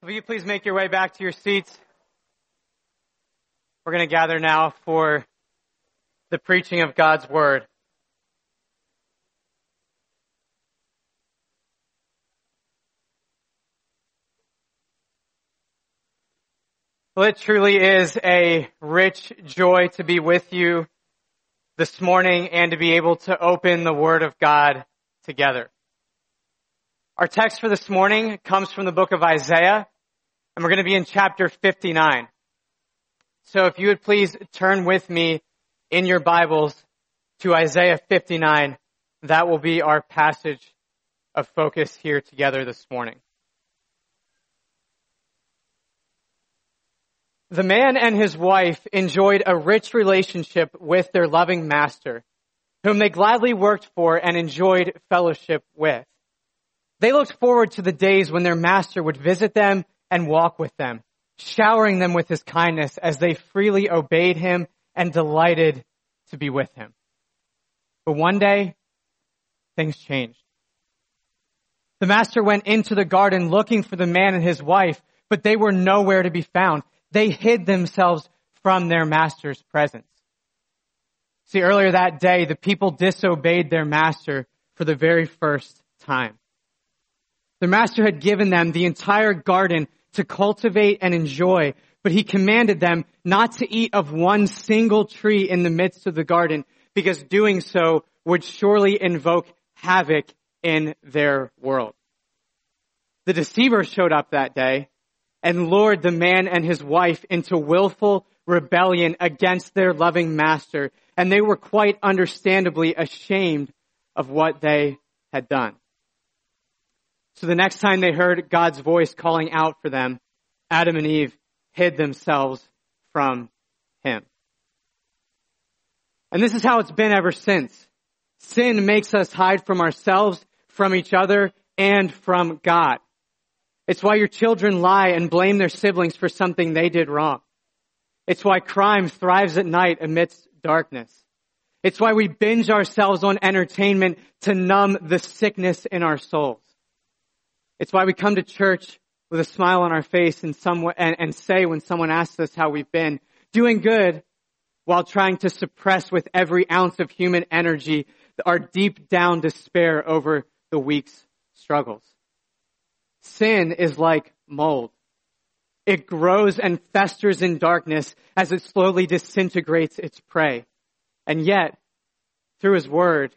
Will you please make your way back to your seats? We're going to gather now for the preaching of God's Word. Well, it truly is a rich joy to be with you this morning and to be able to open the Word of God together. Our text for this morning comes from the book of Isaiah, and we're going to be in chapter 59. So if you would please turn with me in your Bibles to Isaiah 59, that will be our passage of focus here together this morning. The man and his wife enjoyed a rich relationship with their loving master, whom they gladly worked for and enjoyed fellowship with. They looked forward to the days when their master would visit them and walk with them, showering them with his kindness as they freely obeyed him and delighted to be with him. But one day, things changed. The master went into the garden looking for the man and his wife, but they were nowhere to be found. They hid themselves from their master's presence. See, earlier that day, the people disobeyed their master for the very first time. The master had given them the entire garden to cultivate and enjoy, but he commanded them not to eat of one single tree in the midst of the garden because doing so would surely invoke havoc in their world. The deceiver showed up that day and lured the man and his wife into willful rebellion against their loving master, and they were quite understandably ashamed of what they had done. So the next time they heard God's voice calling out for them, Adam and Eve hid themselves from him. And this is how it's been ever since. Sin makes us hide from ourselves, from each other, and from God. It's why your children lie and blame their siblings for something they did wrong. It's why crime thrives at night amidst darkness. It's why we binge ourselves on entertainment to numb the sickness in our souls. It's why we come to church with a smile on our face and, some, and, and say when someone asks us how we've been, doing good while trying to suppress with every ounce of human energy our deep down despair over the week's struggles. Sin is like mold. It grows and festers in darkness as it slowly disintegrates its prey. And yet, through His Word,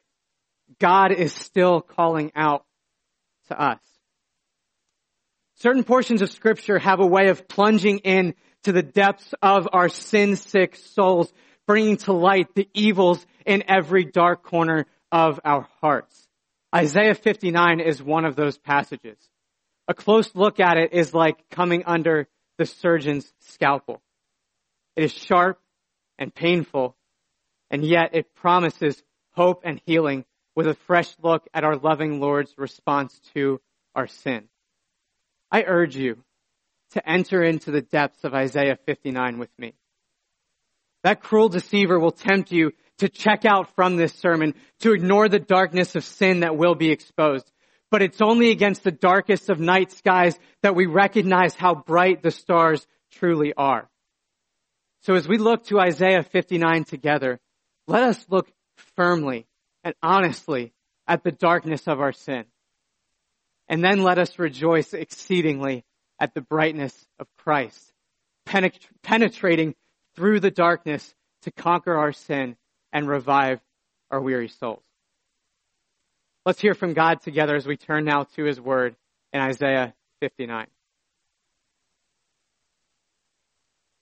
God is still calling out to us. Certain portions of Scripture have a way of plunging in to the depths of our sin-sick souls, bringing to light the evils in every dark corner of our hearts. Isaiah 59 is one of those passages a close look at it is like coming under the surgeon's scalpel. It is sharp and painful, and yet it promises hope and healing with a fresh look at our loving Lord's response to our sin. I urge you to enter into the depths of Isaiah 59 with me. That cruel deceiver will tempt you to check out from this sermon, to ignore the darkness of sin that will be exposed, but it's only against the darkest of night skies that we recognize how bright the stars truly are. So as we look to Isaiah 59 together, let us look firmly and honestly at the darkness of our sin. And then let us rejoice exceedingly at the brightness of Christ, penetrating through the darkness to conquer our sin and revive our weary souls. Let's hear from God together as we turn now to his word in Isaiah 59.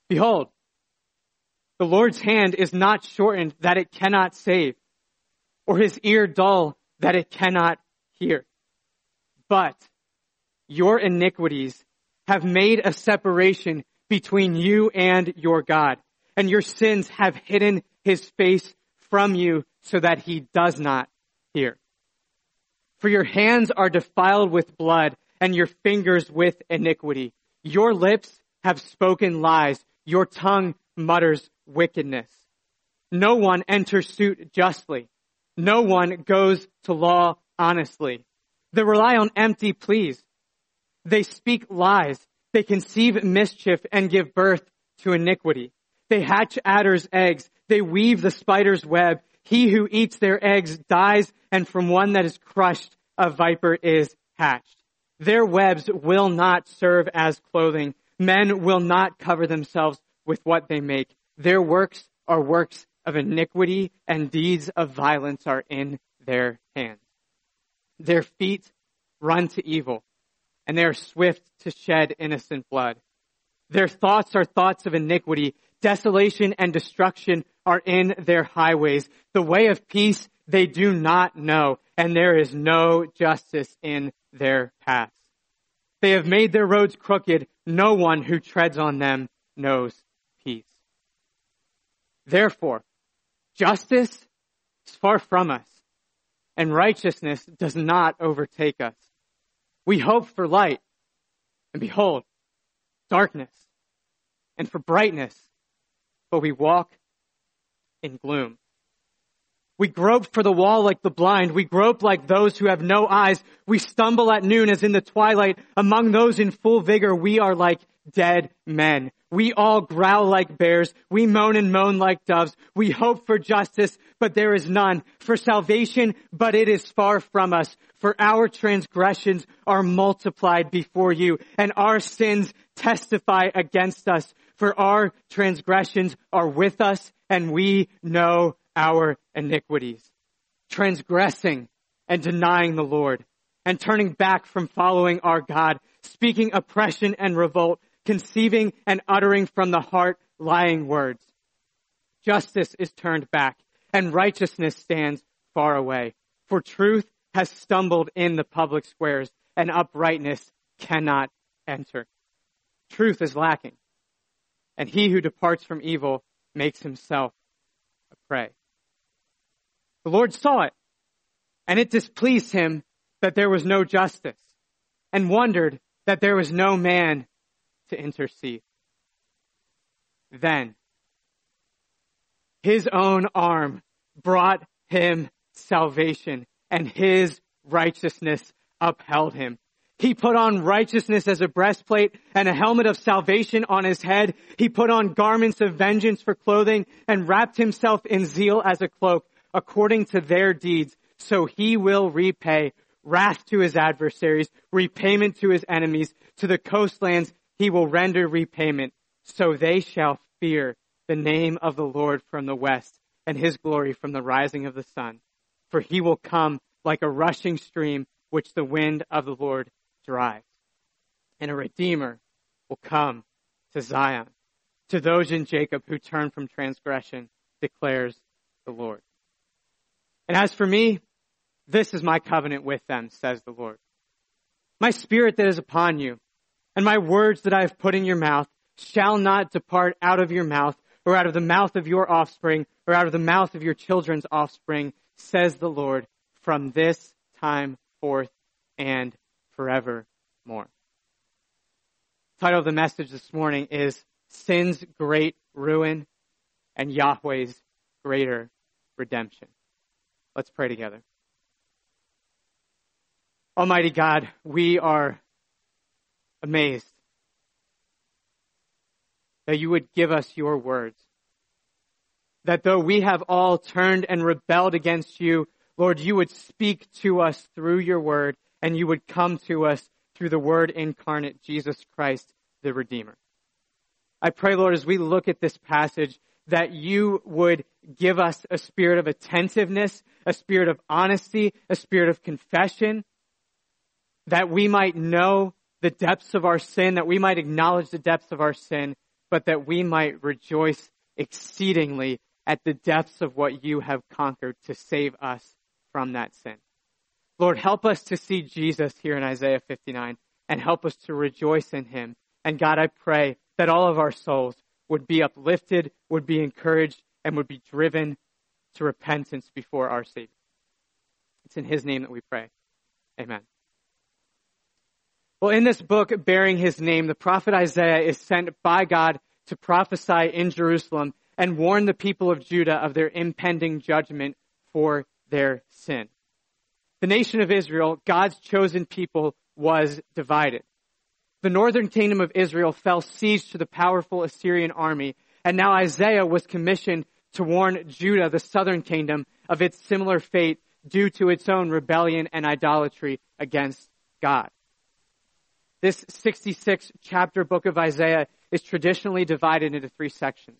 Behold, the Lord's hand is not shortened that it cannot save, or his ear dull that it cannot hear. But your iniquities have made a separation between you and your God, and your sins have hidden his face from you so that he does not hear. For your hands are defiled with blood and your fingers with iniquity. Your lips have spoken lies. Your tongue mutters wickedness. No one enters suit justly. No one goes to law honestly. They rely on empty pleas. They speak lies. They conceive mischief and give birth to iniquity. They hatch adder's eggs. They weave the spider's web. He who eats their eggs dies, and from one that is crushed, a viper is hatched. Their webs will not serve as clothing. Men will not cover themselves with what they make. Their works are works of iniquity, and deeds of violence are in their hands. Their feet run to evil, and they are swift to shed innocent blood. Their thoughts are thoughts of iniquity. Desolation and destruction are in their highways. The way of peace they do not know, and there is no justice in their paths. They have made their roads crooked. No one who treads on them knows peace. Therefore, justice is far from us, and righteousness does not overtake us. We hope for light, and behold, darkness, and for brightness, but we walk in gloom. We grope for the wall like the blind. We grope like those who have no eyes. We stumble at noon as in the twilight. Among those in full vigor, we are like dead men. We all growl like bears. We moan and moan like doves. We hope for justice, but there is none. For salvation, but it is far from us. For our transgressions are multiplied before you, and our sins testify against us. For our transgressions are with us, and we know our iniquities, transgressing and denying the Lord, and turning back from following our God, speaking oppression and revolt, conceiving and uttering from the heart lying words. Justice is turned back, and righteousness stands far away. For truth has stumbled in the public squares, and uprightness cannot enter. Truth is lacking, and he who departs from evil makes himself a prey. The Lord saw it, and it displeased him that there was no justice, and wondered that there was no man to intercede. Then, his own arm brought him salvation, and his righteousness upheld him. He put on righteousness as a breastplate and a helmet of salvation on his head. He put on garments of vengeance for clothing and wrapped himself in zeal as a cloak according to their deeds. So he will repay wrath to his adversaries, repayment to his enemies. To the coastlands he will render repayment. So they shall fear the name of the Lord from the west and his glory from the rising of the sun. For he will come like a rushing stream which the wind of the Lord drives. And a redeemer will come to Zion, to those in Jacob who turn from transgression, declares the Lord. And as for me, this is my covenant with them, says the Lord. My spirit that is upon you, and my words that I have put in your mouth, shall not depart out of your mouth, or out of the mouth of your offspring, or out of the mouth of your children's offspring, says the Lord, from this time forth and forevermore. The title of the message this morning is Sin's Great Ruin and Yahweh's Greater Redemption. Let's pray together. Almighty God, we are amazed that you would give us your words. That though we have all turned and rebelled against you, Lord, you would speak to us through your word and you would come to us through the word incarnate, Jesus Christ, the Redeemer. I pray, Lord, as we look at this passage, that you would give us a spirit of attentiveness, a spirit of honesty, a spirit of confession, that we might know the depths of our sin, that we might acknowledge the depths of our sin, but that we might rejoice exceedingly at the depths of what you have conquered to save us from that sin. Lord, help us to see Jesus here in Isaiah 59 and help us to rejoice in him. And God, I pray that all of our souls would be uplifted, would be encouraged, and would be driven to repentance before our Savior. It's in His name that we pray. Amen. Well, in this book bearing His name, the prophet Isaiah is sent by God to prophesy in Jerusalem and warn the people of Judah of their impending judgment for their sin. The nation of Israel, God's chosen people, was divided. The northern kingdom of Israel fell siege to the powerful Assyrian army, and now Isaiah was commissioned to warn Judah, the southern kingdom, of its similar fate due to its own rebellion and idolatry against God. This 66 chapter book of Isaiah is traditionally divided into three sections.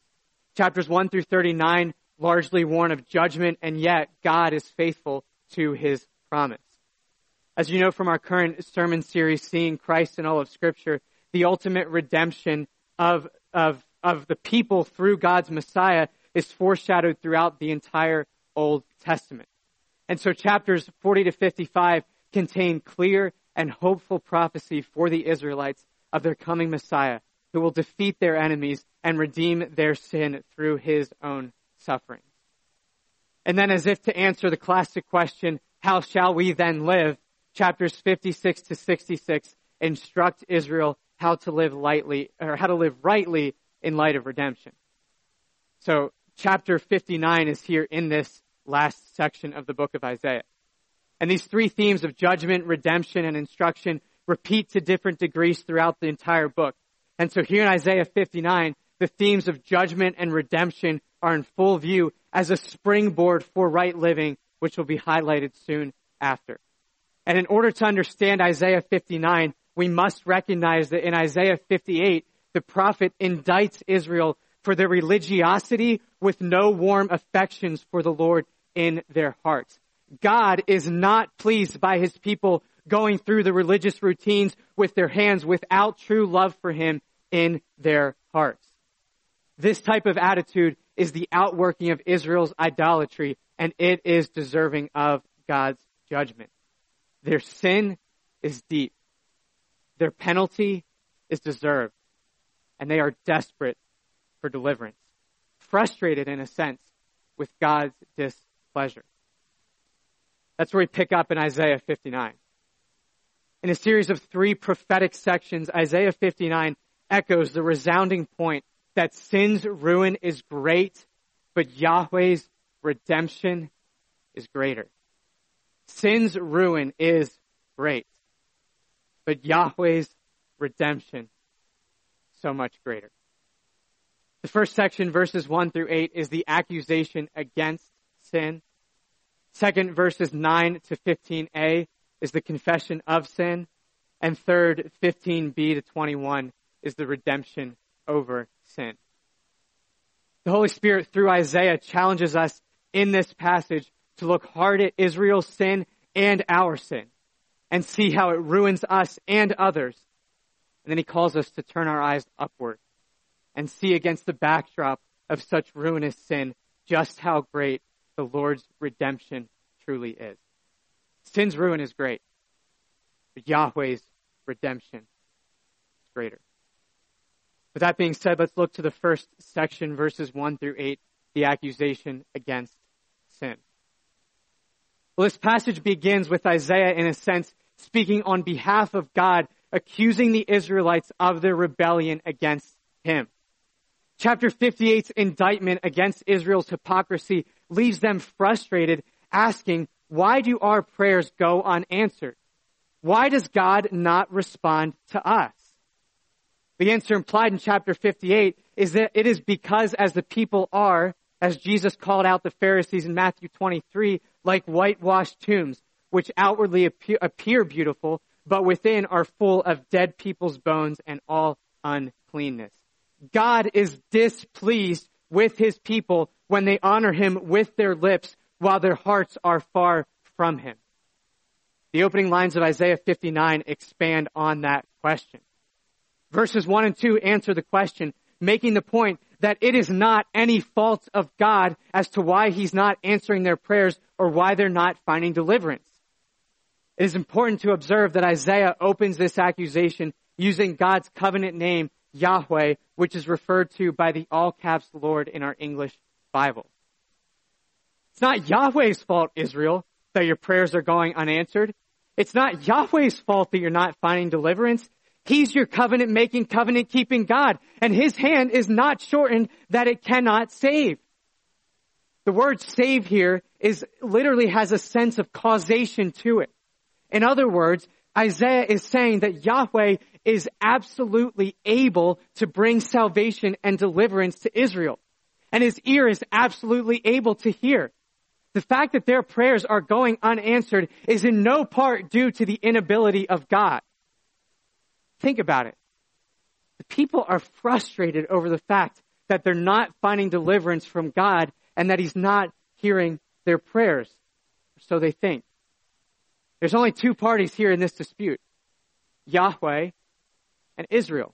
Chapters 1 through 39 largely warn of judgment, and yet God is faithful to his promise. As you know from our current sermon series, Seeing Christ in All of Scripture, the ultimate redemption of, of, of the people through God's Messiah is foreshadowed throughout the entire Old Testament. And so chapters 40 to 55 contain clear and hopeful prophecy for the Israelites of their coming Messiah who will defeat their enemies and redeem their sin through his own suffering. And then as if to answer the classic question, how shall we then live? Chapters 56 to 66 instruct Israel how to live lightly, or how to live rightly in light of redemption. So chapter 59 is here in this last section of the book of Isaiah. And these three themes of judgment, redemption, and instruction repeat to different degrees throughout the entire book. And so here in Isaiah 59, the themes of judgment and redemption are in full view as a springboard for right living, which will be highlighted soon after. And in order to understand Isaiah 59, we must recognize that in Isaiah 58, the prophet indicts Israel for their religiosity with no warm affections for the Lord in their hearts. God is not pleased by his people going through the religious routines with their hands without true love for him in their hearts. This type of attitude is the outworking of Israel's idolatry, and it is deserving of God's judgment. Their sin is deep. Their penalty is deserved. And they are desperate for deliverance. Frustrated, in a sense, with God's displeasure. That's where we pick up in Isaiah 59. In a series of three prophetic sections, Isaiah 59 echoes the resounding point that sin's ruin is great, but Yahweh's redemption is greater. Sin's ruin is great, but Yahweh's redemption so much greater. The first section, verses 1 through 8, is the accusation against sin. Second, verses 9 to 15a is the confession of sin. And third, 15b to 21 is the redemption over sin. The Holy Spirit through Isaiah challenges us in this passage to look hard at Israel's sin and our sin and see how it ruins us and others. And then he calls us to turn our eyes upward and see against the backdrop of such ruinous sin just how great the Lord's redemption truly is. Sin's ruin is great, but Yahweh's redemption is greater. With that being said, let's look to the first section, verses 1 through 8, the accusation against sin. Well, this passage begins with Isaiah, in a sense, speaking on behalf of God, accusing the Israelites of their rebellion against him. Chapter 58's indictment against Israel's hypocrisy leaves them frustrated, asking, why do our prayers go unanswered? Why does God not respond to us? The answer implied in chapter 58 is that it is because as the people are, as Jesus called out the Pharisees in Matthew 23, like whitewashed tombs, which outwardly appear, appear beautiful, but within are full of dead people's bones and all uncleanness. God is displeased with his people when they honor him with their lips while their hearts are far from him. The opening lines of Isaiah 59 expand on that question. Verses 1 and 2 answer the question, making the point that it is not any fault of God as to why He's not answering their prayers or why they're not finding deliverance. It is important to observe that Isaiah opens this accusation using God's covenant name, Yahweh, which is referred to by the all caps Lord in our English Bible. It's not Yahweh's fault, Israel, that your prayers are going unanswered. It's not Yahweh's fault that you're not finding deliverance. He's your covenant making, covenant keeping God. And His hand is not shortened that it cannot save. The word save here is literally has a sense of causation to it. In other words, Isaiah is saying that Yahweh is absolutely able to bring salvation and deliverance to Israel. And his ear is absolutely able to hear. The fact that their prayers are going unanswered is in no part due to the inability of God. Think about it. The people are frustrated over the fact that they're not finding deliverance from God and that He's not hearing their prayers. So they think. There's only two parties here in this dispute. Yahweh and Israel.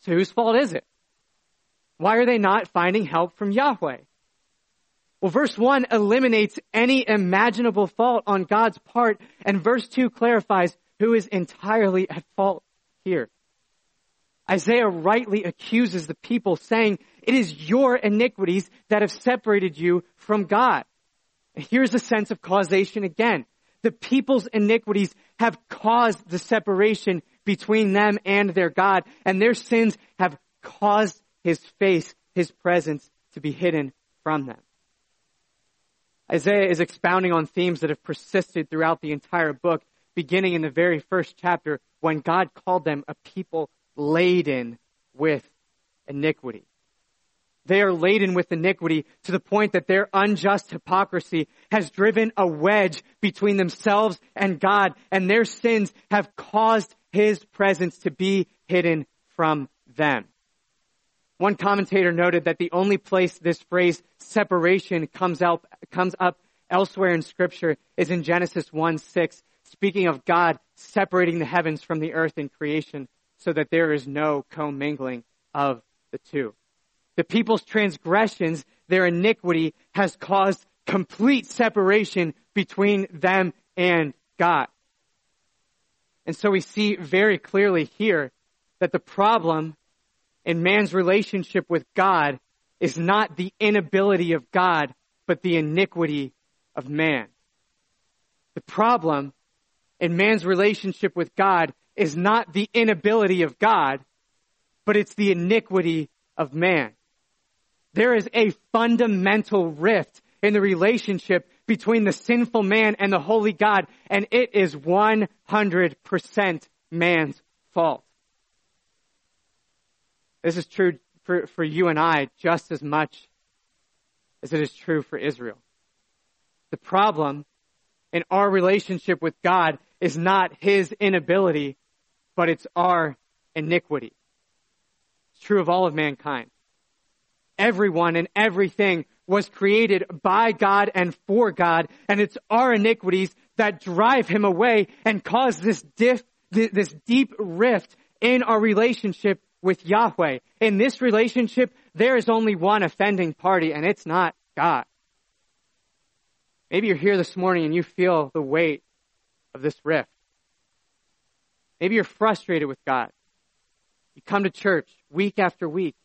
So whose fault is it? Why are they not finding help from Yahweh? Well, verse 1 eliminates any imaginable fault on God's part, and verse 2 clarifies who is entirely at fault here. Isaiah rightly accuses the people saying, it is your iniquities that have separated you from God. Here's a sense of causation again. The people's iniquities have caused the separation between them and their God, and their sins have caused his face, his presence to be hidden from them. Isaiah is expounding on themes that have persisted throughout the entire book, beginning in the very first chapter when God called them a people laden with iniquity. They are laden with iniquity to the point that their unjust hypocrisy has driven a wedge between themselves and God, and their sins have caused His presence to be hidden from them. One commentator noted that the only place this phrase separation comes out, comes up elsewhere in scripture is in Genesis 1 6, speaking of God separating the heavens from the earth in creation so that there is no commingling of the two. The people's transgressions, their iniquity has caused complete separation between them and God. And so we see very clearly here that the problem in man's relationship with God is not the inability of God, but the iniquity of man. The problem in man's relationship with God is not the inability of God, but it's the iniquity of man. There is a fundamental rift in the relationship between the sinful man and the holy God, and it is 100% man's fault. This is true for, for you and I just as much as it is true for Israel. The problem in our relationship with God is not His inability, but it's our iniquity. It's true of all of mankind. Everyone and everything was created by God and for God, and it's our iniquities that drive Him away and cause this, diff, this deep rift in our relationship with Yahweh. In this relationship, there is only one offending party, and it's not God. Maybe you're here this morning and you feel the weight of this rift. Maybe you're frustrated with God. You come to church week after week,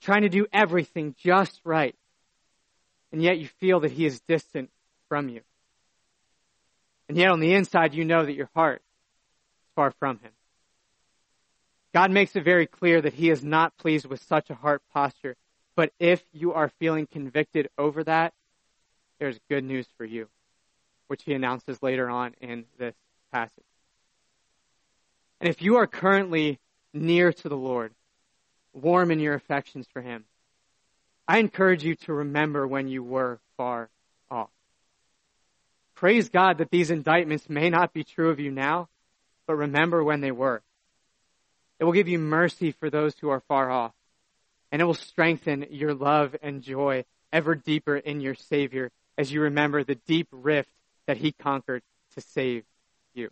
trying to do everything just right, and yet you feel that He is distant from you. And yet on the inside, you know that your heart is far from Him. God makes it very clear that He is not pleased with such a heart posture. But if you are feeling convicted over that, there's good news for you, which He announces later on in this passage. And if you are currently near to the Lord, warm in your affections for Him, I encourage you to remember when you were far off. Praise God that these indictments may not be true of you now, but remember when they were. It will give you mercy for those who are far off. And it will strengthen your love and joy ever deeper in your Savior as you remember the deep rift that He conquered to save you.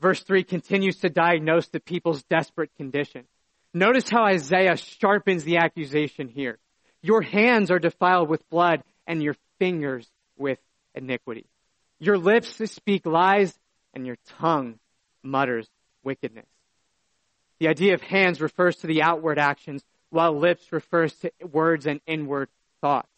Verse 3 continues to diagnose the people's desperate condition. Notice how Isaiah sharpens the accusation here. Your hands are defiled with blood and your fingers with iniquity. Your lips speak lies and your tongue mutters wickedness. The idea of hands refers to the outward actions, while lips refers to words and inward thoughts.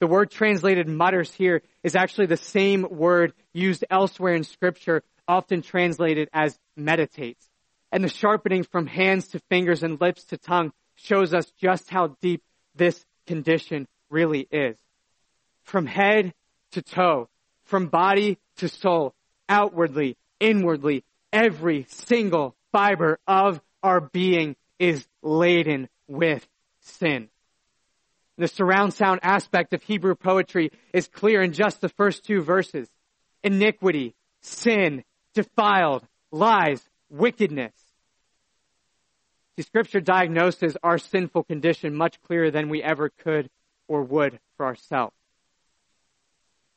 The word translated mutters here is actually the same word used elsewhere in scripture, often translated as meditates. And the sharpening from hands to fingers and lips to tongue shows us just how deep this condition really is. From head to toe, from body to soul, outwardly, inwardly, every single fiber of our being is laden with sin. The surround sound aspect of Hebrew poetry is clear in just the first two verses. Iniquity, sin, defiled, lies, wickedness. See, scripture diagnoses our sinful condition much clearer than we ever could or would for ourselves.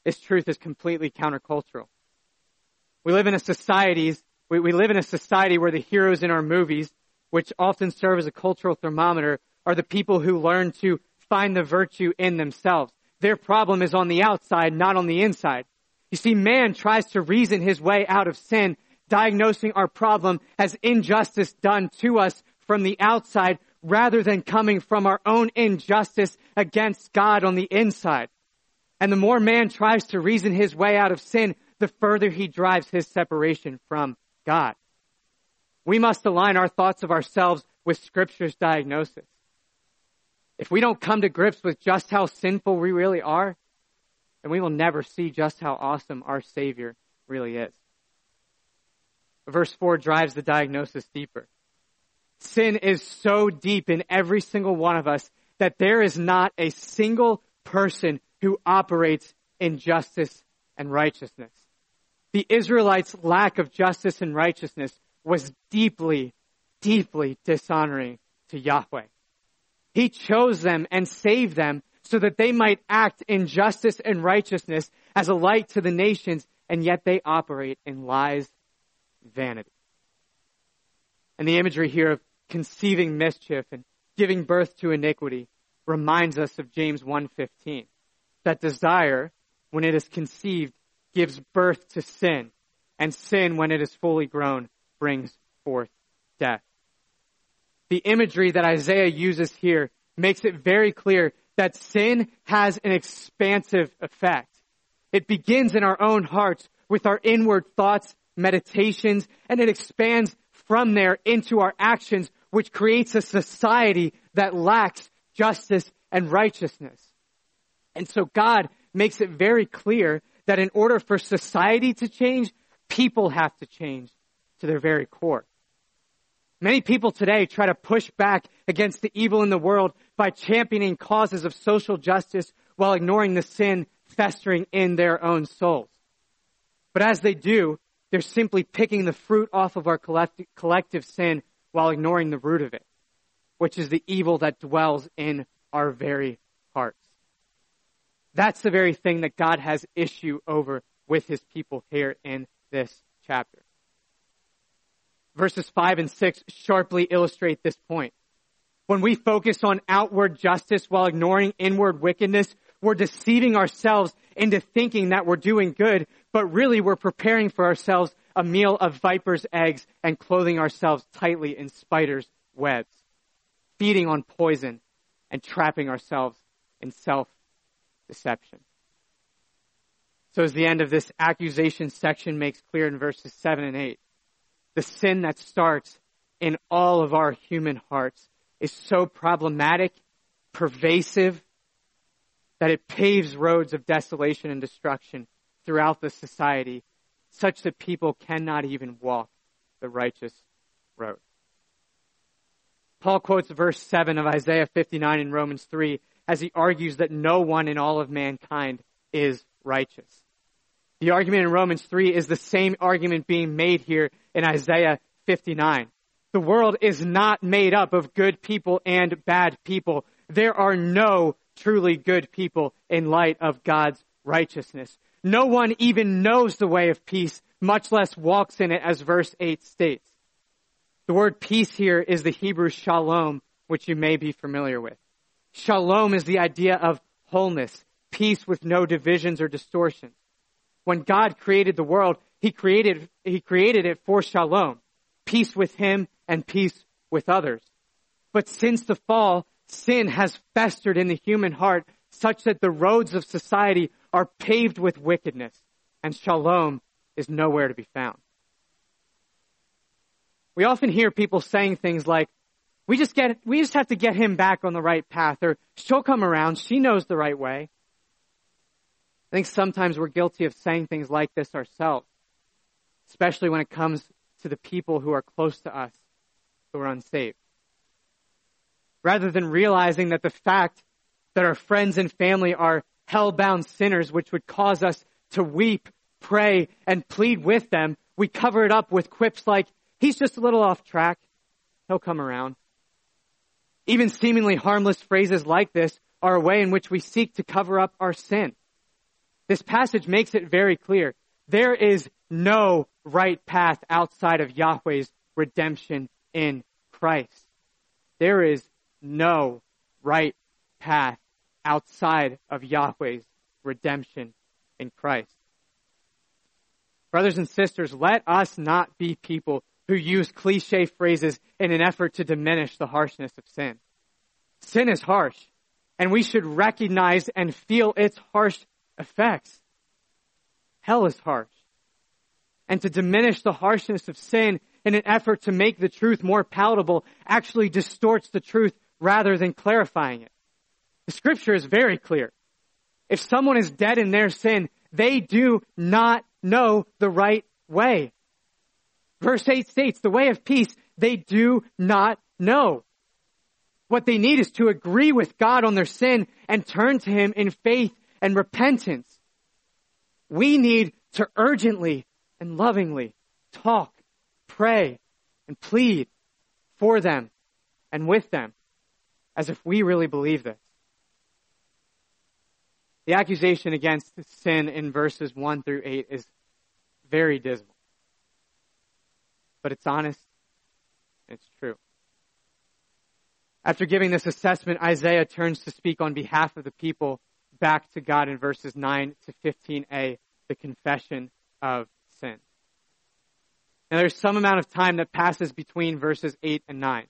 This truth is completely countercultural. We live in a society, we, we live in a society where the heroes in our movies, which often serve as a cultural thermometer, are the people who learn to find the virtue in themselves. Their problem is on the outside, not on the inside. You see, man tries to reason his way out of sin, diagnosing our problem as injustice done to us from the outside rather than coming from our own injustice against God on the inside. And the more man tries to reason his way out of sin, the further he drives his separation from God. We must align our thoughts of ourselves with scripture's diagnosis. If we don't come to grips with just how sinful we really are, then we will never see just how awesome our Savior really is. Verse 4 drives the diagnosis deeper. Sin is so deep in every single one of us that there is not a single person who operates in justice and righteousness. The Israelites' lack of justice and righteousness was deeply, deeply dishonoring to Yahweh. He chose them and saved them so that they might act in justice and righteousness as a light to the nations, and yet they operate in lies, vanity. And the imagery here of conceiving mischief and giving birth to iniquity reminds us of James 1:15 that desire, when it is conceived, gives birth to sin, and sin, when it is fully grown, brings forth death. The imagery that Isaiah uses here makes it very clear that sin has an expansive effect. It begins in our own hearts with our inward thoughts, meditations, and it expands from there into our actions, which creates a society that lacks justice and righteousness. And so God makes it very clear that in order for society to change, people have to change to their very core. Many people today try to push back against the evil in the world by championing causes of social justice while ignoring the sin festering in their own souls. But as they do, they're simply picking the fruit off of our collective sin while ignoring the root of it, which is the evil that dwells in our very. That's the very thing that God has issue over with his people here in this chapter. Verses 5 and 6 sharply illustrate this point. When we focus on outward justice while ignoring inward wickedness, we're deceiving ourselves into thinking that we're doing good, but really we're preparing for ourselves a meal of viper's eggs and clothing ourselves tightly in spider's webs, feeding on poison and trapping ourselves in self deception. So as the end of this accusation section makes clear in verses 7 and 8, the sin that starts in all of our human hearts is so problematic, pervasive, that it paves roads of desolation and destruction throughout the society, such that people cannot even walk the righteous road. Paul quotes verse 7 of Isaiah 59 in Romans 3 as he argues that no one in all of mankind is righteous. The argument in Romans 3 is the same argument being made here in Isaiah 59. The world is not made up of good people and bad people. There are no truly good people in light of God's righteousness. No one even knows the way of peace, much less walks in it as verse 8 states. The word peace here is the Hebrew shalom, which you may be familiar with. Shalom is the idea of wholeness, peace with no divisions or distortions. When God created the world, He created, He created it for shalom, peace with Him and peace with others. But since the fall, sin has festered in the human heart such that the roads of society are paved with wickedness and shalom is nowhere to be found. We often hear people saying things like, we just get, we just have to get him back on the right path or she'll come around. She knows the right way. I think sometimes we're guilty of saying things like this ourselves. especially when it comes to the people who are close to us who are unsaved. Rather than realizing that the fact that our friends and family are hell-bound sinners, which would cause us to weep, pray, and plead with them, we cover it up with quips like, he's just a little off track. He'll come around. Even seemingly harmless phrases like this are a way in which we seek to cover up our sin. This passage makes it very clear. There is no right path outside of Yahweh's redemption in Christ. There is no right path outside of Yahweh's redemption in Christ. Brothers and sisters, let us not be people who use cliche phrases in an effort to diminish the harshness of sin. Sin is harsh, and we should recognize and feel its harsh effects. Hell is harsh. And to diminish the harshness of sin in an effort to make the truth more palatable actually distorts the truth rather than clarifying it. The scripture is very clear. If someone is dead in their sin, they do not know the right way. Verse 8 states, the way of peace, they do not know. What they need is to agree with God on their sin and turn to Him in faith and repentance. We need to urgently and lovingly talk, pray, and plead for them and with them as if we really believe this. The accusation against sin in verses 1 through 8 is very dismal but it's honest it's true. After giving this assessment, Isaiah turns to speak on behalf of the people back to God in verses 9 to 15a, the confession of sin. Now there's some amount of time that passes between verses 8 and 9.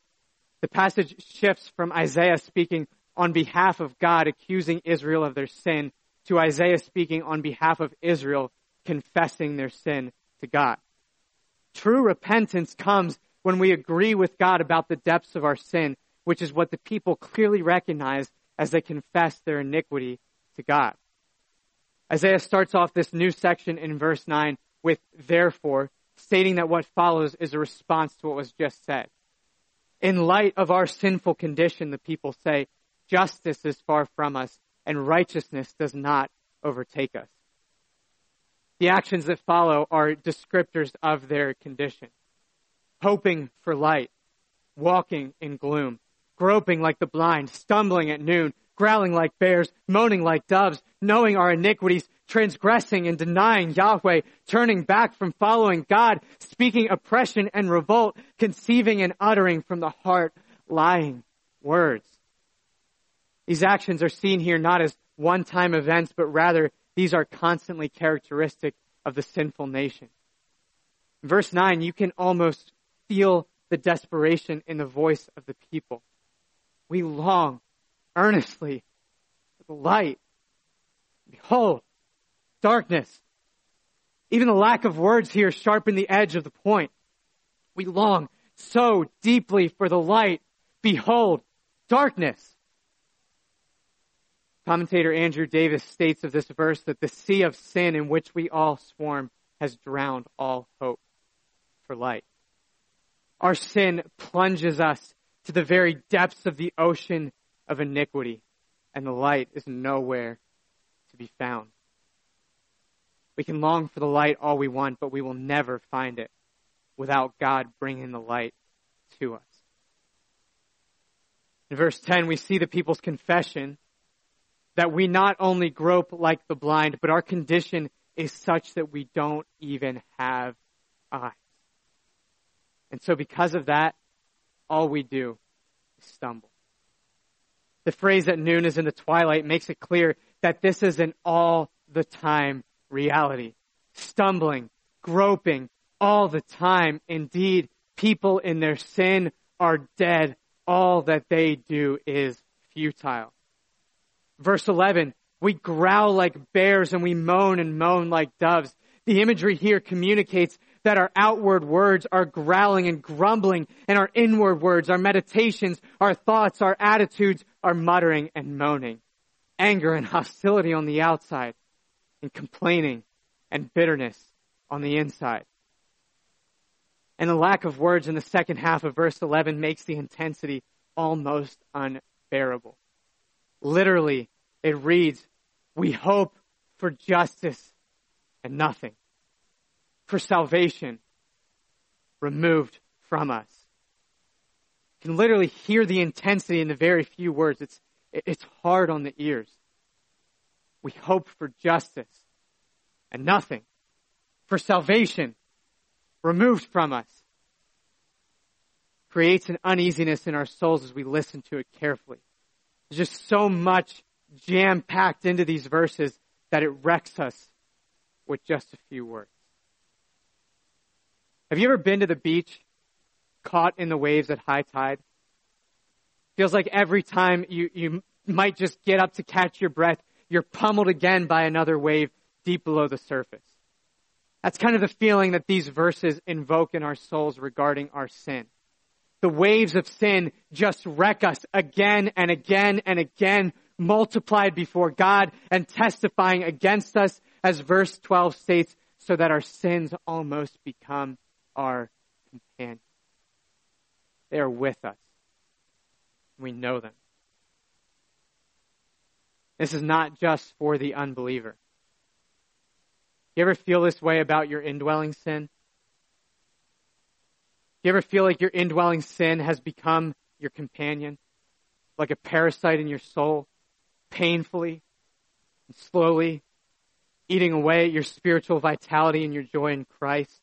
The passage shifts from Isaiah speaking on behalf of God accusing Israel of their sin to Isaiah speaking on behalf of Israel confessing their sin to God. True repentance comes when we agree with God about the depths of our sin, which is what the people clearly recognize as they confess their iniquity to God. Isaiah starts off this new section in verse 9 with therefore, stating that what follows is a response to what was just said. In light of our sinful condition, the people say, justice is far from us and righteousness does not overtake us. The actions that follow are descriptors of their condition. Hoping for light, walking in gloom, groping like the blind, stumbling at noon, growling like bears, moaning like doves, knowing our iniquities, transgressing and denying Yahweh, turning back from following God, speaking oppression and revolt, conceiving and uttering from the heart lying words. These actions are seen here not as one-time events, but rather these are constantly characteristic of the sinful nation. Verse 9, you can almost feel the desperation in the voice of the people. We long earnestly for the light. Behold, darkness. Even the lack of words here sharpen the edge of the point. We long so deeply for the light. Behold, darkness. Commentator Andrew Davis states of this verse that the sea of sin in which we all swarm has drowned all hope for light. Our sin plunges us to the very depths of the ocean of iniquity, and the light is nowhere to be found. We can long for the light all we want, but we will never find it without God bringing the light to us. In verse 10, we see the people's confession that we not only grope like the blind, but our condition is such that we don't even have eyes. And so because of that, all we do is stumble. The phrase at noon is in the twilight makes it clear that this is an all the time reality. Stumbling, groping, all the time. Indeed, people in their sin are dead. All that they do is futile. Verse 11, we growl like bears and we moan and moan like doves. The imagery here communicates that our outward words are growling and grumbling and our inward words, our meditations, our thoughts, our attitudes are muttering and moaning. Anger and hostility on the outside and complaining and bitterness on the inside. And the lack of words in the second half of verse 11 makes the intensity almost unbearable. Literally, it reads, we hope for justice and nothing, for salvation removed from us. You can literally hear the intensity in the very few words. It's, it's hard on the ears. We hope for justice and nothing, for salvation removed from us. Creates an uneasiness in our souls as we listen to it carefully. There's just so much jam packed into these verses that it wrecks us with just a few words. Have you ever been to the beach caught in the waves at high tide? Feels like every time you, you might just get up to catch your breath, you're pummeled again by another wave deep below the surface. That's kind of the feeling that these verses invoke in our souls regarding our sin. The waves of sin just wreck us again and again and again, multiplied before God and testifying against us, as verse 12 states, so that our sins almost become our companions. They are with us. We know them. This is not just for the unbeliever. You ever feel this way about your indwelling sin? You ever feel like your indwelling sin has become your companion? Like a parasite in your soul, painfully and slowly eating away at your spiritual vitality and your joy in Christ?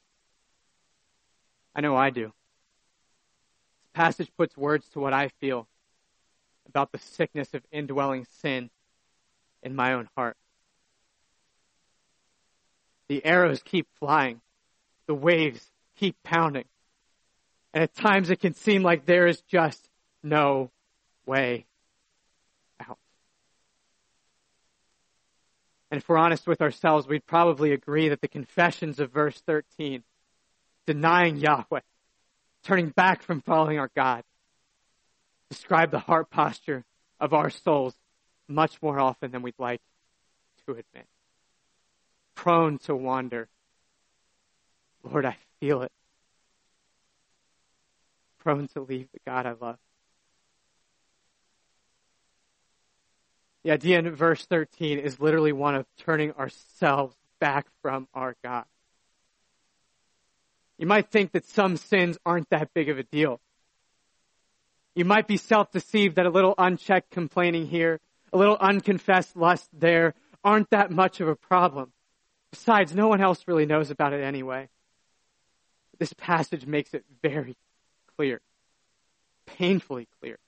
I know I do. This passage puts words to what I feel about the sickness of indwelling sin in my own heart. The arrows keep flying. The waves keep pounding. And at times it can seem like there is just no way And if we're honest with ourselves, we'd probably agree that the confessions of verse 13, denying Yahweh, turning back from following our God, describe the heart posture of our souls much more often than we'd like to admit prone to wander. Lord, I feel it. Prone to leave the God I love. The idea in verse 13 is literally one of turning ourselves back from our God. You might think that some sins aren't that big of a deal. You might be self-deceived that a little unchecked complaining here, a little unconfessed lust there aren't that much of a problem. Besides, no one else really knows about it anyway. This passage makes it very clear, painfully clear,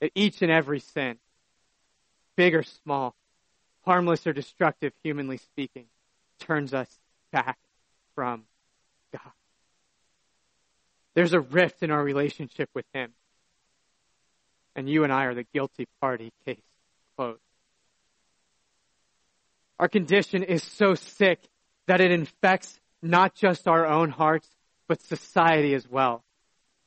that each and every sin, big or small, harmless or destructive, humanly speaking, turns us back from God. There's a rift in our relationship with Him. And you and I are the guilty party, case closed. Our condition is so sick that it infects not just our own hearts, but society as well.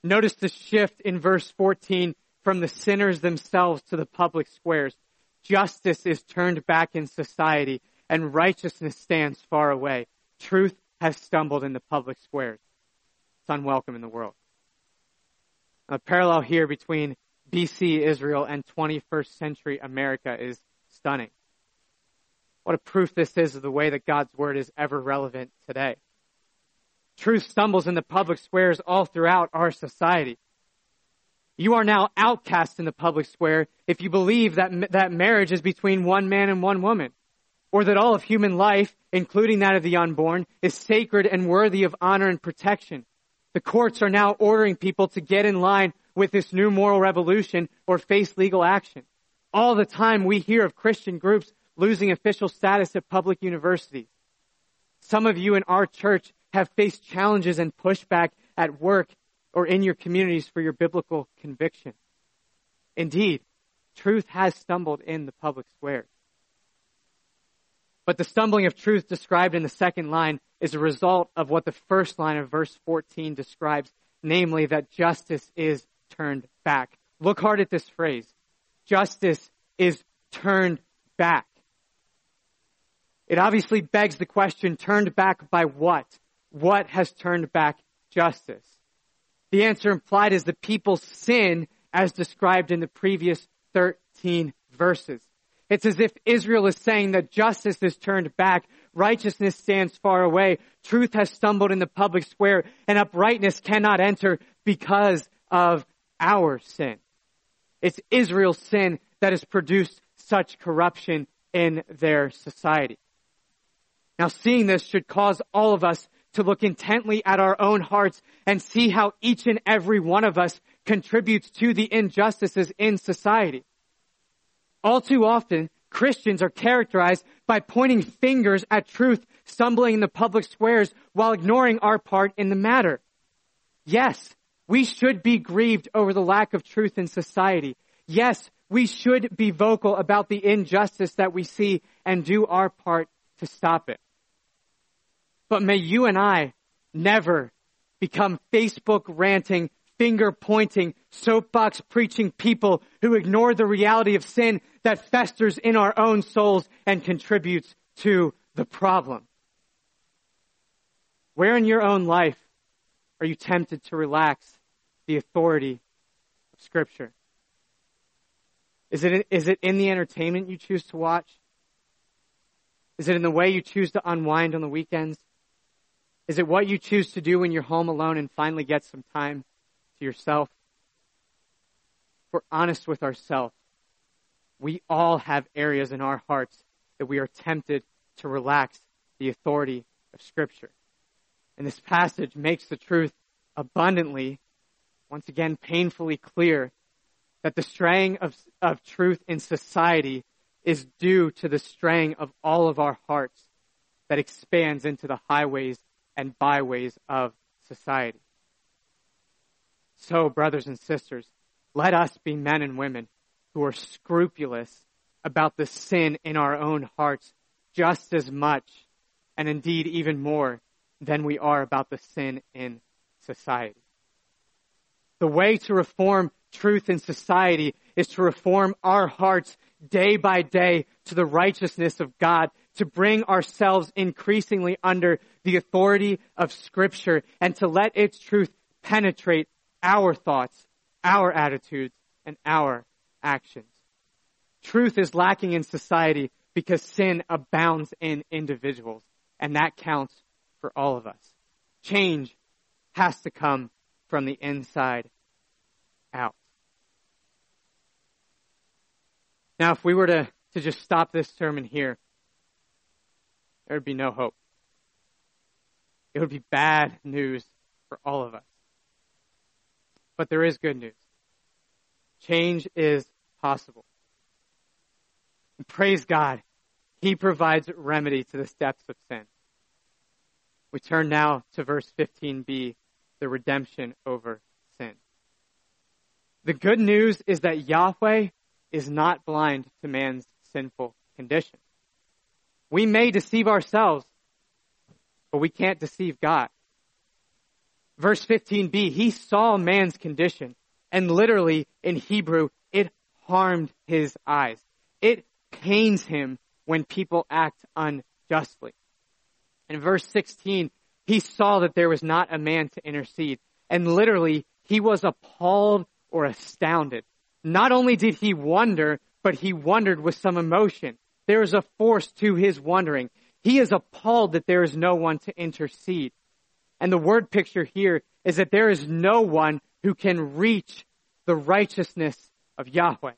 Notice the shift in verse 14 from the sinners themselves to the public squares. Justice is turned back in society and righteousness stands far away. Truth has stumbled in the public squares. It's unwelcome in the world. A parallel here between BC Israel and 21st century America is stunning. What a proof this is of the way that God's word is ever relevant today. Truth stumbles in the public squares all throughout our society. You are now outcast in the public square if you believe that, that marriage is between one man and one woman, or that all of human life, including that of the unborn, is sacred and worthy of honor and protection. The courts are now ordering people to get in line with this new moral revolution or face legal action. All the time we hear of Christian groups losing official status at public universities. Some of you in our church have faced challenges and pushback at work or in your communities for your biblical conviction. Indeed, truth has stumbled in the public square. But the stumbling of truth described in the second line is a result of what the first line of verse 14 describes, namely that justice is turned back. Look hard at this phrase. Justice is turned back. It obviously begs the question, turned back by what? What has turned back justice? The answer implied is the people's sin as described in the previous 13 verses. It's as if Israel is saying that justice is turned back, righteousness stands far away, truth has stumbled in the public square, and uprightness cannot enter because of our sin. It's Israel's sin that has produced such corruption in their society. Now seeing this should cause all of us to look intently at our own hearts and see how each and every one of us contributes to the injustices in society. All too often, Christians are characterized by pointing fingers at truth, stumbling in the public squares while ignoring our part in the matter. Yes, we should be grieved over the lack of truth in society. Yes, we should be vocal about the injustice that we see and do our part to stop it. But may you and I never become Facebook ranting, finger pointing, soapbox preaching people who ignore the reality of sin that festers in our own souls and contributes to the problem. Where in your own life are you tempted to relax the authority of Scripture? Is it, is it in the entertainment you choose to watch? Is it in the way you choose to unwind on the weekends? Is it what you choose to do when you're home alone and finally get some time to yourself? If we're honest with ourselves, we all have areas in our hearts that we are tempted to relax the authority of Scripture. And this passage makes the truth abundantly, once again, painfully clear that the straying of, of truth in society is due to the straying of all of our hearts that expands into the highways and byways of society. So, brothers and sisters, let us be men and women who are scrupulous about the sin in our own hearts just as much, and indeed even more, than we are about the sin in society. The way to reform truth in society is to reform our hearts day by day to the righteousness of God, to bring ourselves increasingly under the authority of Scripture, and to let its truth penetrate our thoughts, our attitudes, and our actions. Truth is lacking in society because sin abounds in individuals, and that counts for all of us. Change has to come from the inside out. Now, if we were to, to just stop this sermon here, there would be no hope. It would be bad news for all of us. But there is good news. Change is possible. And praise God, He provides remedy to the steps of sin. We turn now to verse 15b, the redemption over sin. The good news is that Yahweh is not blind to man's sinful condition. We may deceive ourselves, but we can't deceive God. Verse 15b, he saw man's condition, and literally in Hebrew, it harmed his eyes. It pains him when people act unjustly. In verse 16, he saw that there was not a man to intercede, and literally, he was appalled or astounded. Not only did he wonder, but he wondered with some emotion. There is a force to his wondering. He is appalled that there is no one to intercede. And the word picture here is that there is no one who can reach the righteousness of Yahweh.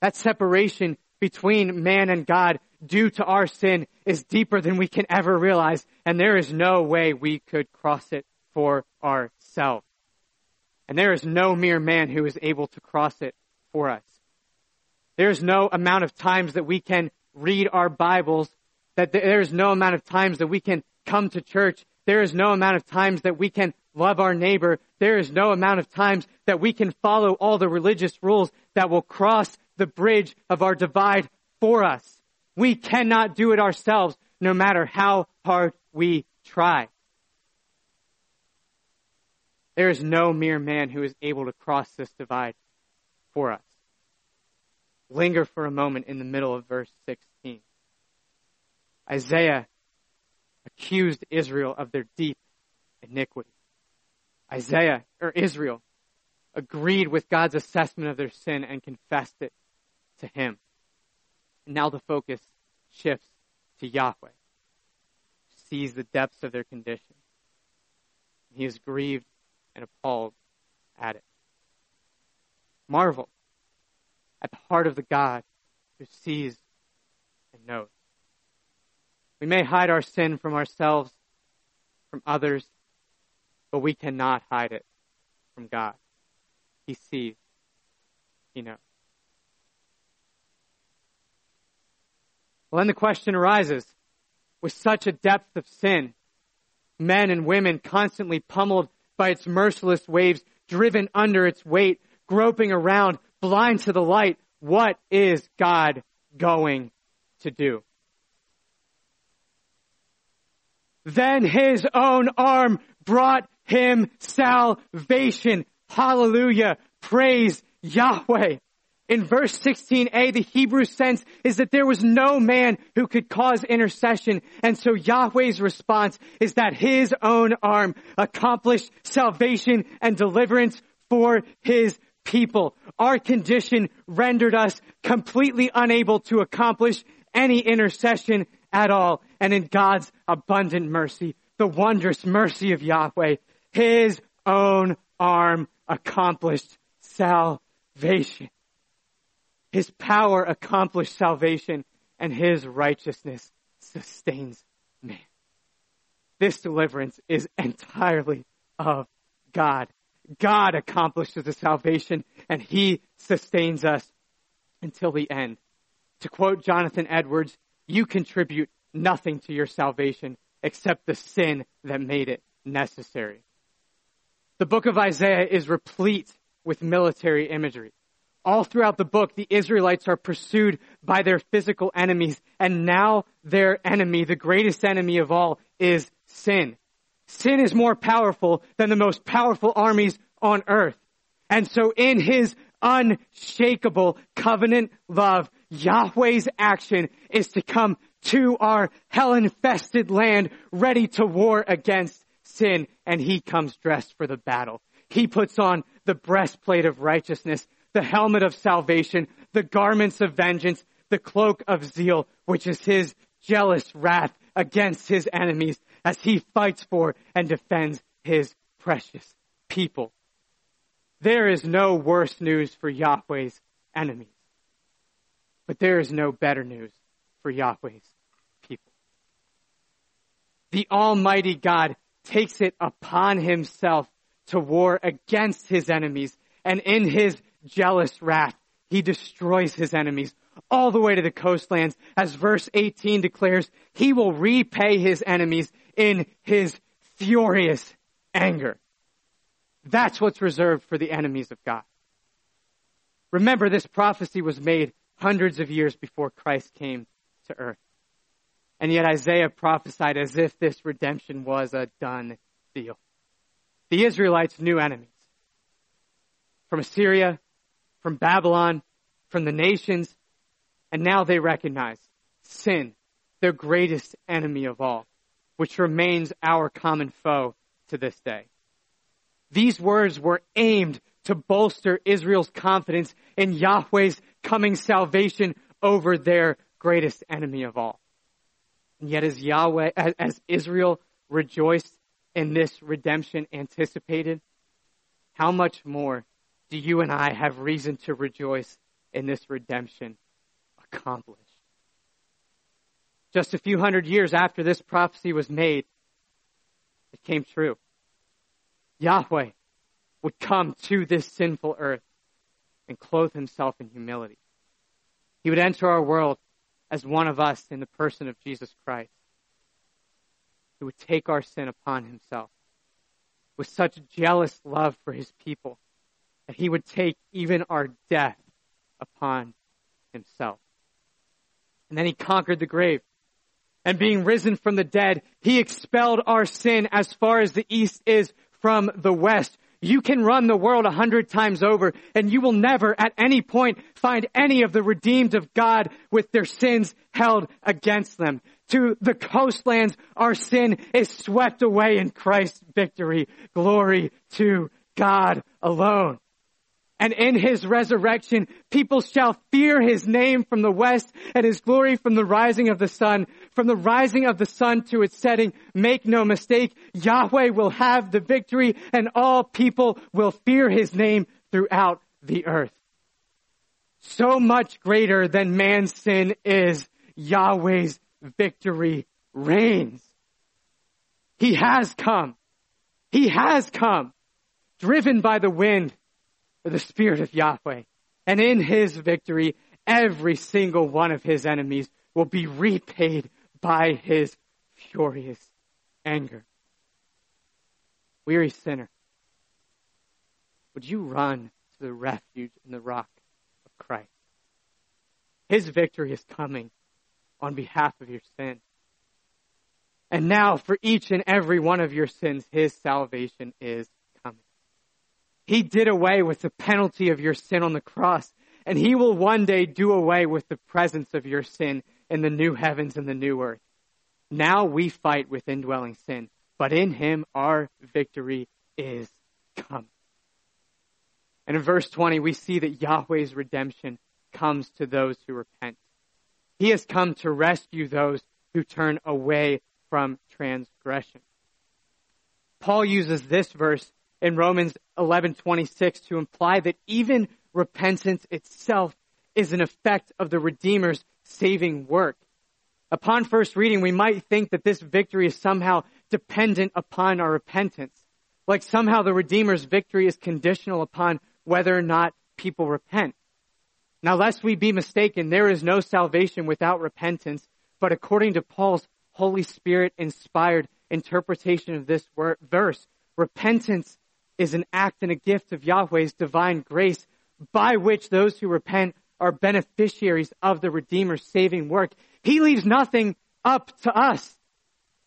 That separation between man and God due to our sin is deeper than we can ever realize, and there is no way we could cross it for ourselves. And there is no mere man who is able to cross it for us. There is no amount of times that we can read our Bibles, that there is no amount of times that we can come to church. There is no amount of times that we can love our neighbor. There is no amount of times that we can follow all the religious rules that will cross the bridge of our divide for us. We cannot do it ourselves, no matter how hard we try. There is no mere man who is able to cross this divide for us. Linger for a moment in the middle of verse 16. Isaiah accused Israel of their deep iniquity. Isaiah, or Israel, agreed with God's assessment of their sin and confessed it to Him. And now the focus shifts to Yahweh, sees the depths of their condition. He is grieved and appalled at it. Marvel at the heart of the God who sees and knows. We may hide our sin from ourselves, from others, but we cannot hide it from God. He sees. He knows. Well, then the question arises, with such a depth of sin, men and women constantly pummeled by its merciless waves, driven under its weight, groping around, blind to the light, what is God going to do? Then his own arm brought him salvation. Hallelujah. Praise Yahweh. In verse 16a, the Hebrew sense is that there was no man who could cause intercession. And so Yahweh's response is that his own arm accomplished salvation and deliverance for his people. Our condition rendered us completely unable to accomplish any intercession at all. And in God's abundant mercy, the wondrous mercy of Yahweh, his own arm accomplished salvation. His power accomplished salvation and his righteousness sustains man. This deliverance is entirely of God. God accomplishes the salvation and he sustains us until the end. To quote Jonathan Edwards, you contribute nothing to your salvation except the sin that made it necessary. The book of Isaiah is replete with military imagery. All throughout the book, the Israelites are pursued by their physical enemies, and now their enemy, the greatest enemy of all, is sin. Sin is more powerful than the most powerful armies on earth. And so in his unshakable covenant love, Yahweh's action is to come to our hell infested land ready to war against sin and he comes dressed for the battle. He puts on the breastplate of righteousness, the helmet of salvation, the garments of vengeance, the cloak of zeal, which is his jealous wrath against his enemies as he fights for and defends his precious people. There is no worse news for Yahweh's enemies. But there is no better news for Yahweh's people. The Almighty God takes it upon himself to war against his enemies, and in his jealous wrath, he destroys his enemies all the way to the coastlands. As verse 18 declares, he will repay his enemies in his furious anger. That's what's reserved for the enemies of God. Remember, this prophecy was made hundreds of years before Christ came to earth. And yet Isaiah prophesied as if this redemption was a done deal. The Israelites knew enemies. From Assyria, from Babylon, from the nations, and now they recognize sin, their greatest enemy of all, which remains our common foe to this day. These words were aimed to bolster Israel's confidence in Yahweh's coming salvation over their greatest enemy of all. And yet as Yahweh, as, as Israel rejoiced in this redemption anticipated, how much more do you and I have reason to rejoice in this redemption accomplished? Just a few hundred years after this prophecy was made, it came true. Yahweh would come to this sinful earth and clothe himself in humility. He would enter our world as one of us in the person of Jesus Christ. He would take our sin upon himself with such jealous love for his people that he would take even our death upon himself. And then he conquered the grave. And being risen from the dead, he expelled our sin as far as the east is from the west. You can run the world a hundred times over and you will never at any point find any of the redeemed of God with their sins held against them. To the coastlands, our sin is swept away in Christ's victory. Glory to God alone. And in his resurrection, people shall fear his name from the west and his glory from the rising of the sun. From the rising of the sun to its setting, make no mistake, Yahweh will have the victory and all people will fear his name throughout the earth. So much greater than man's sin is Yahweh's victory reigns. He has come. He has come, driven by the wind for the Spirit of Yahweh. And in his victory, every single one of his enemies will be repaid by his furious anger. Weary sinner, would you run to the refuge in the rock of Christ? His victory is coming on behalf of your sin. And now for each and every one of your sins, his salvation is coming. he did away with the penalty of your sin on the cross, and He will one day do away with the presence of your sin in the new heavens and the new earth. Now we fight with indwelling sin, but in Him our victory is come. And in verse 20, we see that Yahweh's redemption comes to those who repent. He has come to rescue those who turn away from transgression. Paul uses this verse in Romans 11:26 to imply that even repentance itself is an effect of the Redeemer's saving work. Upon first reading, we might think that this victory is somehow dependent upon our repentance. Like somehow the Redeemer's victory is conditional upon whether or not people repent. Now, lest we be mistaken, there is no salvation without repentance, but according to Paul's Holy Spirit inspired interpretation of this verse, repentance is an act and a gift of Yahweh's divine grace by which those who repent are beneficiaries of the Redeemer's saving work. He leaves nothing up to us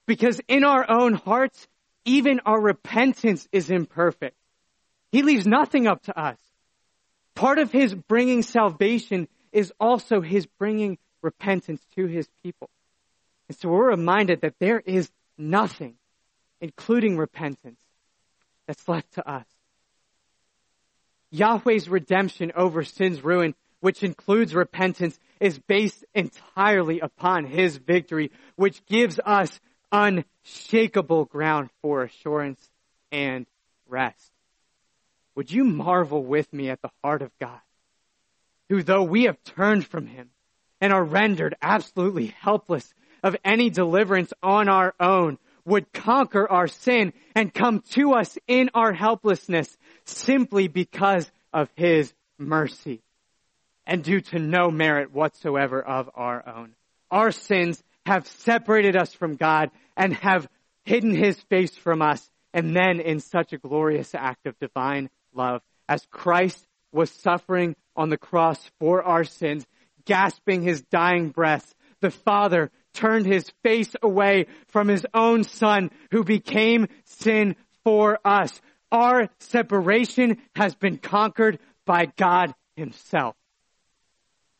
because in our own hearts, even our repentance is imperfect. He leaves nothing up to us. Part of his bringing salvation is also his bringing repentance to his people. And so we're reminded that there is nothing, including repentance, that's left to us. Yahweh's redemption over sin's ruin, which includes repentance, is based entirely upon his victory, which gives us unshakable ground for assurance and rest. Would you marvel with me at the heart of God, who though we have turned from him and are rendered absolutely helpless of any deliverance on our own, would conquer our sin and come to us in our helplessness simply because of his mercy and due to no merit whatsoever of our own. Our sins have separated us from God and have hidden his face from us. And then in such a glorious act of divine love, as Christ was suffering on the cross for our sins, gasping his dying breath, the Father turned his face away from his own son who became sin for us. Our separation has been conquered by God himself.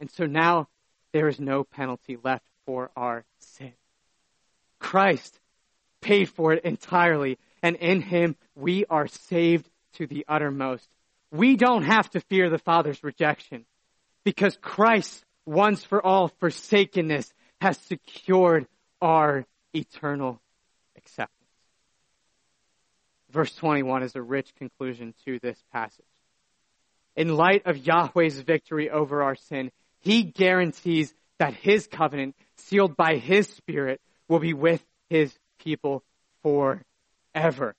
And so now there is no penalty left for our sin. Christ paid for it entirely, and in him we are saved to the uttermost. We don't have to fear the Father's rejection because Christ once for all forsakenness has secured our eternal acceptance. Verse 21 is a rich conclusion to this passage. In light of Yahweh's victory over our sin, he guarantees that his covenant, sealed by his spirit, will be with his people forever.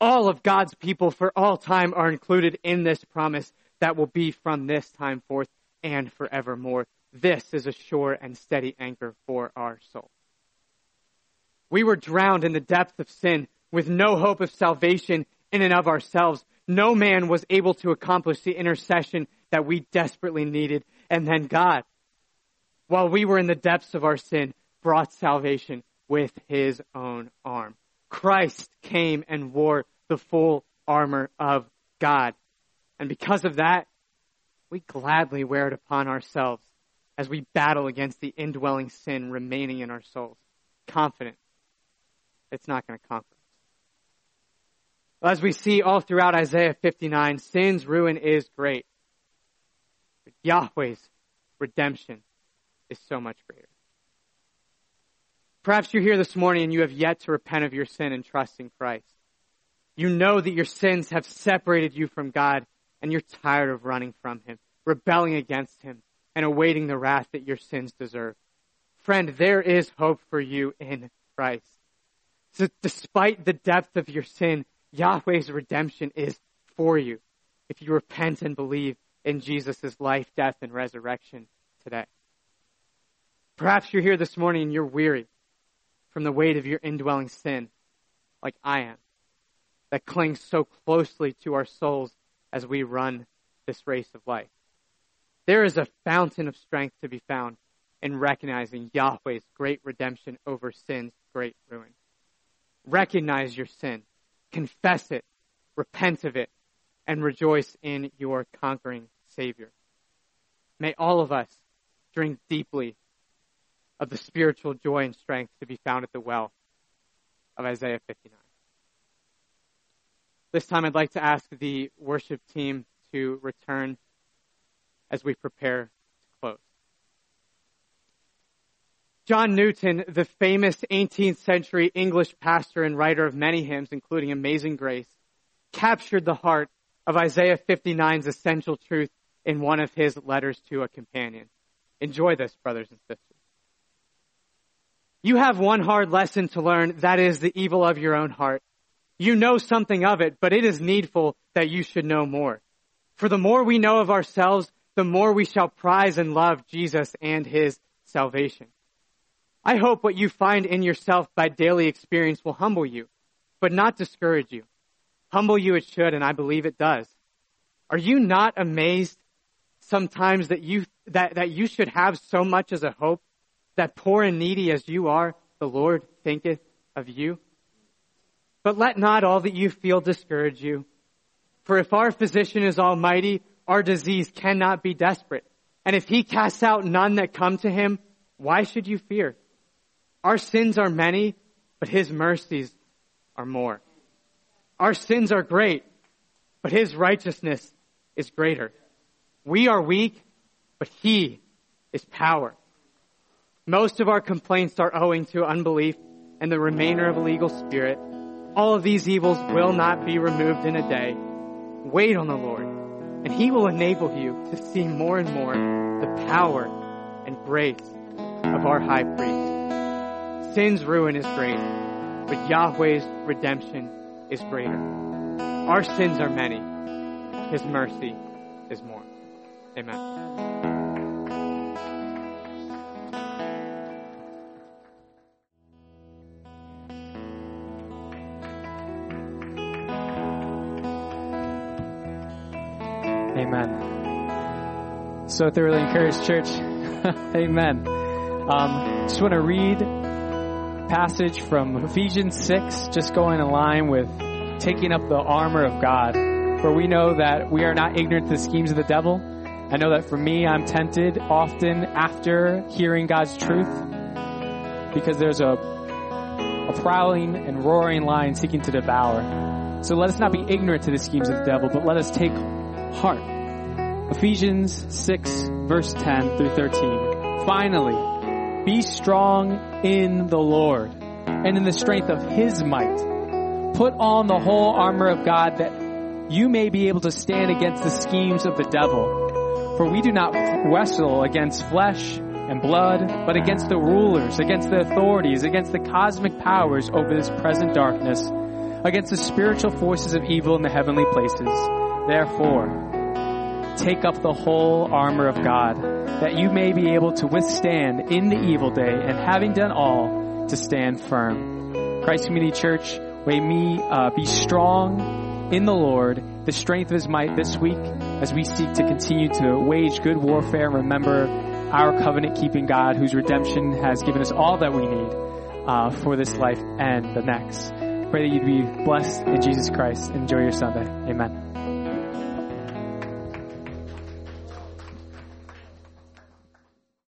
All of God's people for all time are included in this promise that will be from this time forth and forevermore. This is a sure and steady anchor for our soul. We were drowned in the depth of sin with no hope of salvation in and of ourselves. No man was able to accomplish the intercession that we desperately needed. And then God, while we were in the depths of our sin, brought salvation with his own arm. Christ came and wore the full armor of God. And because of that, we gladly wear it upon ourselves as we battle against the indwelling sin remaining in our souls, confident it's not going to conquer us. As we see all throughout Isaiah 59, sin's ruin is great. But Yahweh's redemption is so much greater. Perhaps you're here this morning and you have yet to repent of your sin and trust in Christ. You know that your sins have separated you from God and you're tired of running from Him, rebelling against Him, and awaiting the wrath that your sins deserve. Friend, there is hope for you in Christ. So despite the depth of your sin, Yahweh's redemption is for you if you repent and believe in Jesus' life, death, and resurrection today. Perhaps you're here this morning and you're weary from the weight of your indwelling sin, like I am, that clings so closely to our souls as we run this race of life. There is a fountain of strength to be found in recognizing Yahweh's great redemption over sin's great ruin. Recognize your sin, confess it, repent of it, and rejoice in your conquering Savior. May all of us drink deeply of the spiritual joy and strength to be found at the well of Isaiah 59. This time I'd like to ask the worship team to return as we prepare to close. John Newton, the famous 18th century English pastor and writer of many hymns, including Amazing Grace, captured the heart of Isaiah 59's essential truth in one of his letters to a companion. Enjoy this, brothers and sisters. You have one hard lesson to learn, that is the evil of your own heart. You know something of it, but it is needful that you should know more. For the more we know of ourselves, the more we shall prize and love Jesus and his salvation. I hope what you find in yourself by daily experience will humble you, but not discourage you. Humble you it should, and I believe it does. Are you not amazed sometimes that you, that, that you should have so much as a hope that poor and needy as you are, the Lord thinketh of you. But let not all that you feel discourage you. For if our physician is almighty, our disease cannot be desperate. And if he casts out none that come to him, why should you fear? Our sins are many, but his mercies are more. Our sins are great, but his righteousness is greater. We are weak, but he is power. Most of our complaints are owing to unbelief and the remainder of a legal spirit. All of these evils will not be removed in a day. Wait on the Lord, and He will enable you to see more and more the power and grace of our high priest. Sin's ruin is great, but Yahweh's redemption is greater. Our sins are many. His mercy is more. Amen. Amen. So thoroughly encouraged, church. Amen. Um, just want to read passage from Ephesians 6, just going in line with taking up the armor of God, For we know that we are not ignorant to the schemes of the devil. I know that for me, I'm tempted often after hearing God's truth because there's a, a prowling and roaring lion seeking to devour. So let us not be ignorant to the schemes of the devil, but let us take heart. Ephesians 6 verse 10 through 13. Finally, be strong in the Lord and in the strength of His might. Put on the whole armor of God that you may be able to stand against the schemes of the devil. For we do not wrestle against flesh and blood, but against the rulers, against the authorities, against the cosmic powers over this present darkness, against the spiritual forces of evil in the heavenly places. Therefore, take up the whole armor of God, that you may be able to withstand in the evil day, and having done all, to stand firm. Christ Community Church, may me uh, be strong in the Lord, the strength of His might this week, as we seek to continue to wage good warfare and remember our covenant keeping God, whose redemption has given us all that we need uh, for this life and the next. Pray that you'd be blessed in Jesus Christ. Enjoy your Sunday. Amen.